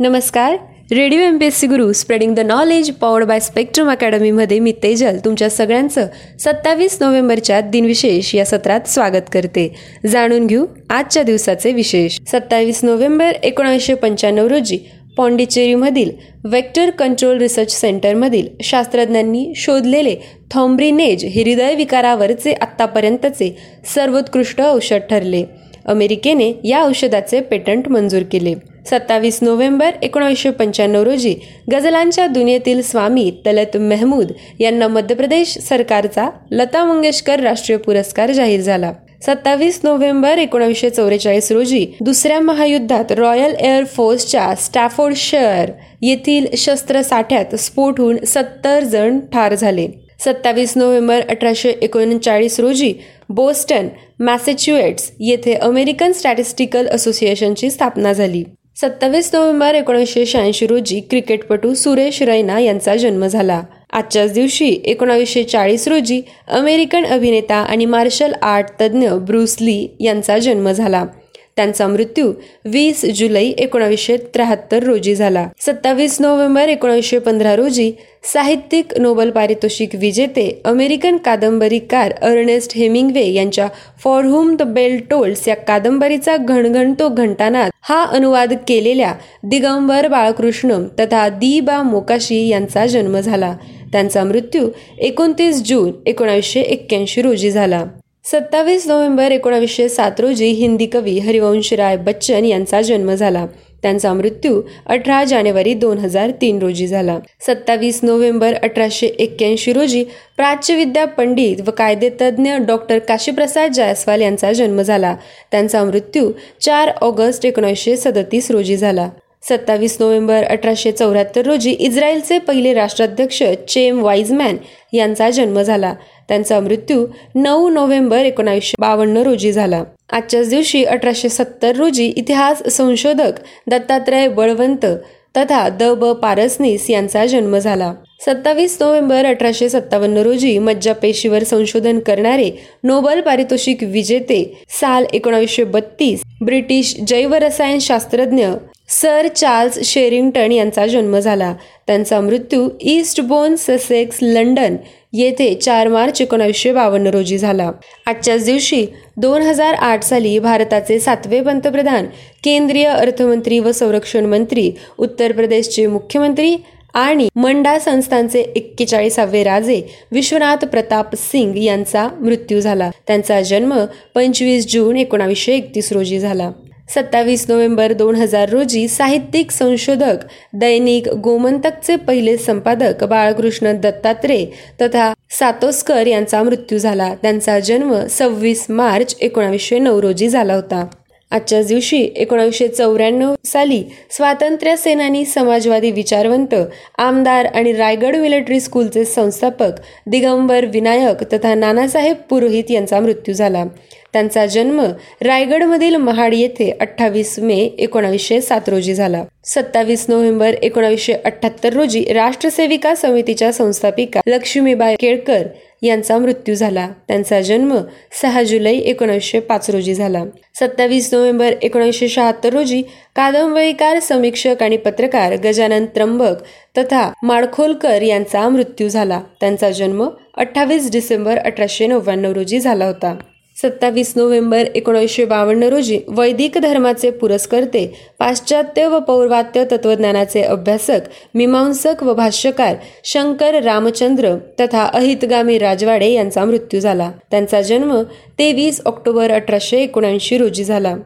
नमस्कार. Radio M P S C guru spreading the knowledge powered by spectrum अकॅडमीमध्ये मी तेजल तुमच्या सगळ्यांचं सत्तावीस नोव्हेंबरच्या दिनविशेष या सत्रात स्वागत करते. जाणून घेऊ आजच्या दिवसाचे विशेष. सत्तावीस नोव्हेंबर एकोणीसशे पंच्याण्णव रोजी पॉंडिचेरीमधील वेक्टर कंट्रोल रिसर्च सेंटरमधील शास्त्रज्ञांनी शोधलेले थॉम्ब्रिनेज हे हृदयविकारावरचे आत्तापर्यंतचे सर्वोत्कृष्ट औषध ठरले. अमेरिकेने या औषधाचे पेटंट मंजूर केले. सत्तावीस नोव्हेंबर एकोणीसशे पंच्याण्णव रोजी गझलांच्या दुनियेतील स्वामी तलत मेहमूद यांना मध्य प्रदेश सरकारचा लता मंगेशकर राष्ट्रीय पुरस्कार जाहीर झाला. सत्तावीस नोव्हेंबर एकोणीसशे चौवेचाळीस रोजी दुसऱ्या महायुद्धात रॉयल एअरफोर्सच्या स्टॅफोर्डशर येथील शस्त्रसाठ्यात स्फोट होऊन सत्तर जण ठार झाले. सत्तावीस नोव्हेंबर अठराशे एकोणचाळीस रोजी बोस्टन मॅसेच्युएट्स येथे अमेरिकन स्टॅटिस्टिकल असोसिएशनची स्थापना झाली. सत्तावीस नोव्हेंबर एकोणीसशे शहाऐंशी रोजी क्रिकेटपटू सुरेश रैना यांचा जन्म झाला. आजच्याच दिवशी एकोणावीसशे चाळीस रोजी अमेरिकन अभिनेता आणि मार्शल आर्ट तज्ज्ञ ब्रुस ली यांचा जन्म झाला. त्यांचा मृत्यू वीस जुलै एकोणावीसशे त्र्याहत्तर रोजी झाला. सत्तावीस नोव्हेंबर एकोणीसशे पंधरा रोजी साहित्यिक नोबल पारितोषिक विजेते अमेरिकन कादंबरीकार अर्नेस्ट हेमिंगवे यांच्या for whom the bell tolls या कादंबरीचा घणघणतो घंटानाद हा अनुवाद केलेल्या दिगंबर बाळकृष्ण तथा दी बा मोकाशी यांचा जन्म झाला. त्यांचा मृत्यू एकोणतीस जून एकोणीसशे एक्क्याऐंशी रोजी झाला. सत्तावीस नोव्हेंबर एकोणावीसशे सात रोजी हिंदी कवी हरिवंश राय बच्चन यांचा जन्म झाला. त्यांचा मृत्यू अठरा जानेवारी दोन हजार तीन रोजी झाला. सत्तावीस नोव्हेंबर अठराशे एक्क्याऐंशी रोजी प्राच्यविद्या पंडित व कायदेतज्ञ डॉक्टर काशीप्रसाद जायस्वाल यांचा जन्म झाला. त्यांचा मृत्यू चार ऑगस्ट एकोणीसशे सदतीस रोजी झाला. सत्तावीस नोव्हेंबर अठराशे चौऱ्याहत्तर रोजी इस्रायलचे पहिले राष्ट्राध्यक्ष चेम वाईजमॅन यांचा जन्म झाला. त्यांचा मृत्यू नऊ नोव्हेंबर एकोणावीसशे बावन्न रोजी झाला. आजच्याच दिवशी अठराशे सत्तर रोजी इतिहास संशोधक दत्तात्रय बळवंत तथा द ब पारसनीस यांचा जन्म झाला. सत्तावीस नोव्हेंबर अठराशे सत्तावन्न रोजी मज्जापेशीवर संशोधन करणारे नोबल पारितोषिक विजेते साल एकोणावीसशे बत्तीस ब्रिटिश जैवरसायन शास्त्रज्ञ सर चार्ल्स शेरिंग्टन यांचा जन्म झाला. त्यांचा मृत्यू ईस्ट बोन ससेक्स लंडन येथे चार मार्च एकोणीसशे बावन्न रोजी झाला. आजच्याच दिवशी दोन हजार आठ साली भारताचे सातवे पंतप्रधान केंद्रीय अर्थमंत्री व संरक्षण मंत्री उत्तर प्रदेशचे मुख्यमंत्री आणि मंडा संस्थांचे एक्केचाळीसावे राजे विश्वनाथ प्रताप सिंग यांचा मृत्यू झाला. त्यांचा जन्म पंचवीस जून एकोणावीसशे एकतीस रोजी झाला. सत्तावीस नोव्हेंबर दोन हजार रोजी साहित्यिक संशोधक दैनिक गोमंतकचे पहिले संपादक बाळकृष्ण दत्तात्रे तथा सातोस्कर यांचा मृत्यू झाला. त्यांचा जन्म सव्वीस मार्च एकोणावीसशे नऊ रोजी झाला होता. आजच्याच दिवशी एकोणावीसशे चौऱ्याण्णव साली स्वातंत्र्य सेनानी समाजवादी विचारवंत आमदार आणि रायगड मिलिटरी स्कूलचे संस्थापक दिगंबर विनायक तथा नानासाहेब पुरोहित यांचा मृत्यू झाला. त्यांचा जन्म रायगडमधील महाड येथे अठ्ठावीस मे एकोणावीसशे सात रोजी झाला. सत्तावीस नोव्हेंबर एकोणावीसशे अठ्याहत्तर रोजी राष्ट्रसेविका समितीच्या संस्थापिका लक्ष्मीबाई केळकर यांचा मृत्यू झाला. त्यांचा जन्म सहा जुलै एकोणीसशे पाच रोजी झाला. सत्तावीस नोव्हेंबर एकोणीसशे शहात्तर रोजी कादंबरीकार समीक्षक आणि पत्रकार गजानन त्र्यंबक तथा माडखोलकर यांचा मृत्यू झाला. त्यांचा जन्म अठ्ठावीस डिसेंबर अठराशे नव्याण्णव रोजी झाला होता. सत्तावीस नोव्हेंबर एकोणीसशे बावन्न रोजी वैदिक धर्माचे पुरस्कर्ते पाश्चात्य व पौर्वात्य तत्वज्ञानाचे अभ्यासक मीमांसक व भाष्यकार शंकर रामचंद्र तथा अहितगामी राजवाडे यांचा मृत्यू झाला. त्यांचा जन्म तेवीस ऑक्टोबर अठराशे एकोणऐंशी रोजी झाला.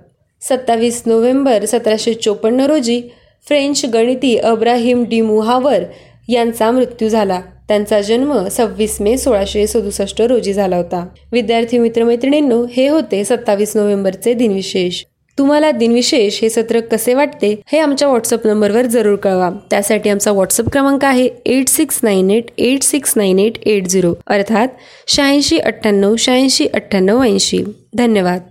सत्तावीस नोव्हेंबर सतराशे चोपन्न रोजी फ्रेंच गणिती अब्राहिम डी मुहावर यांचा मृत्यू झाला. त्यांचा जन्म सव्वीस मे सोळाशे सदुसष्ट रोजी झाला होता. विद्यार्थी मित्रमैत्रिणींनो हे होते सत्तावीस नोव्हेंबरचे दिनविशेष. तुम्हाला दिनविशेष हे सत्र कसे वाटते हे आमच्या व्हॉट्सअप नंबरवर जरूर कळवा. त्यासाठी आमचा व्हॉट्सअप क्रमांक आहे eight six nine eight eight six nine eight eight zero अर्थात शहाऐंशी अठ्ठ्याण्णव शहाऐंशी अठ्ठ्याण्णव ऐंशी. धन्यवाद.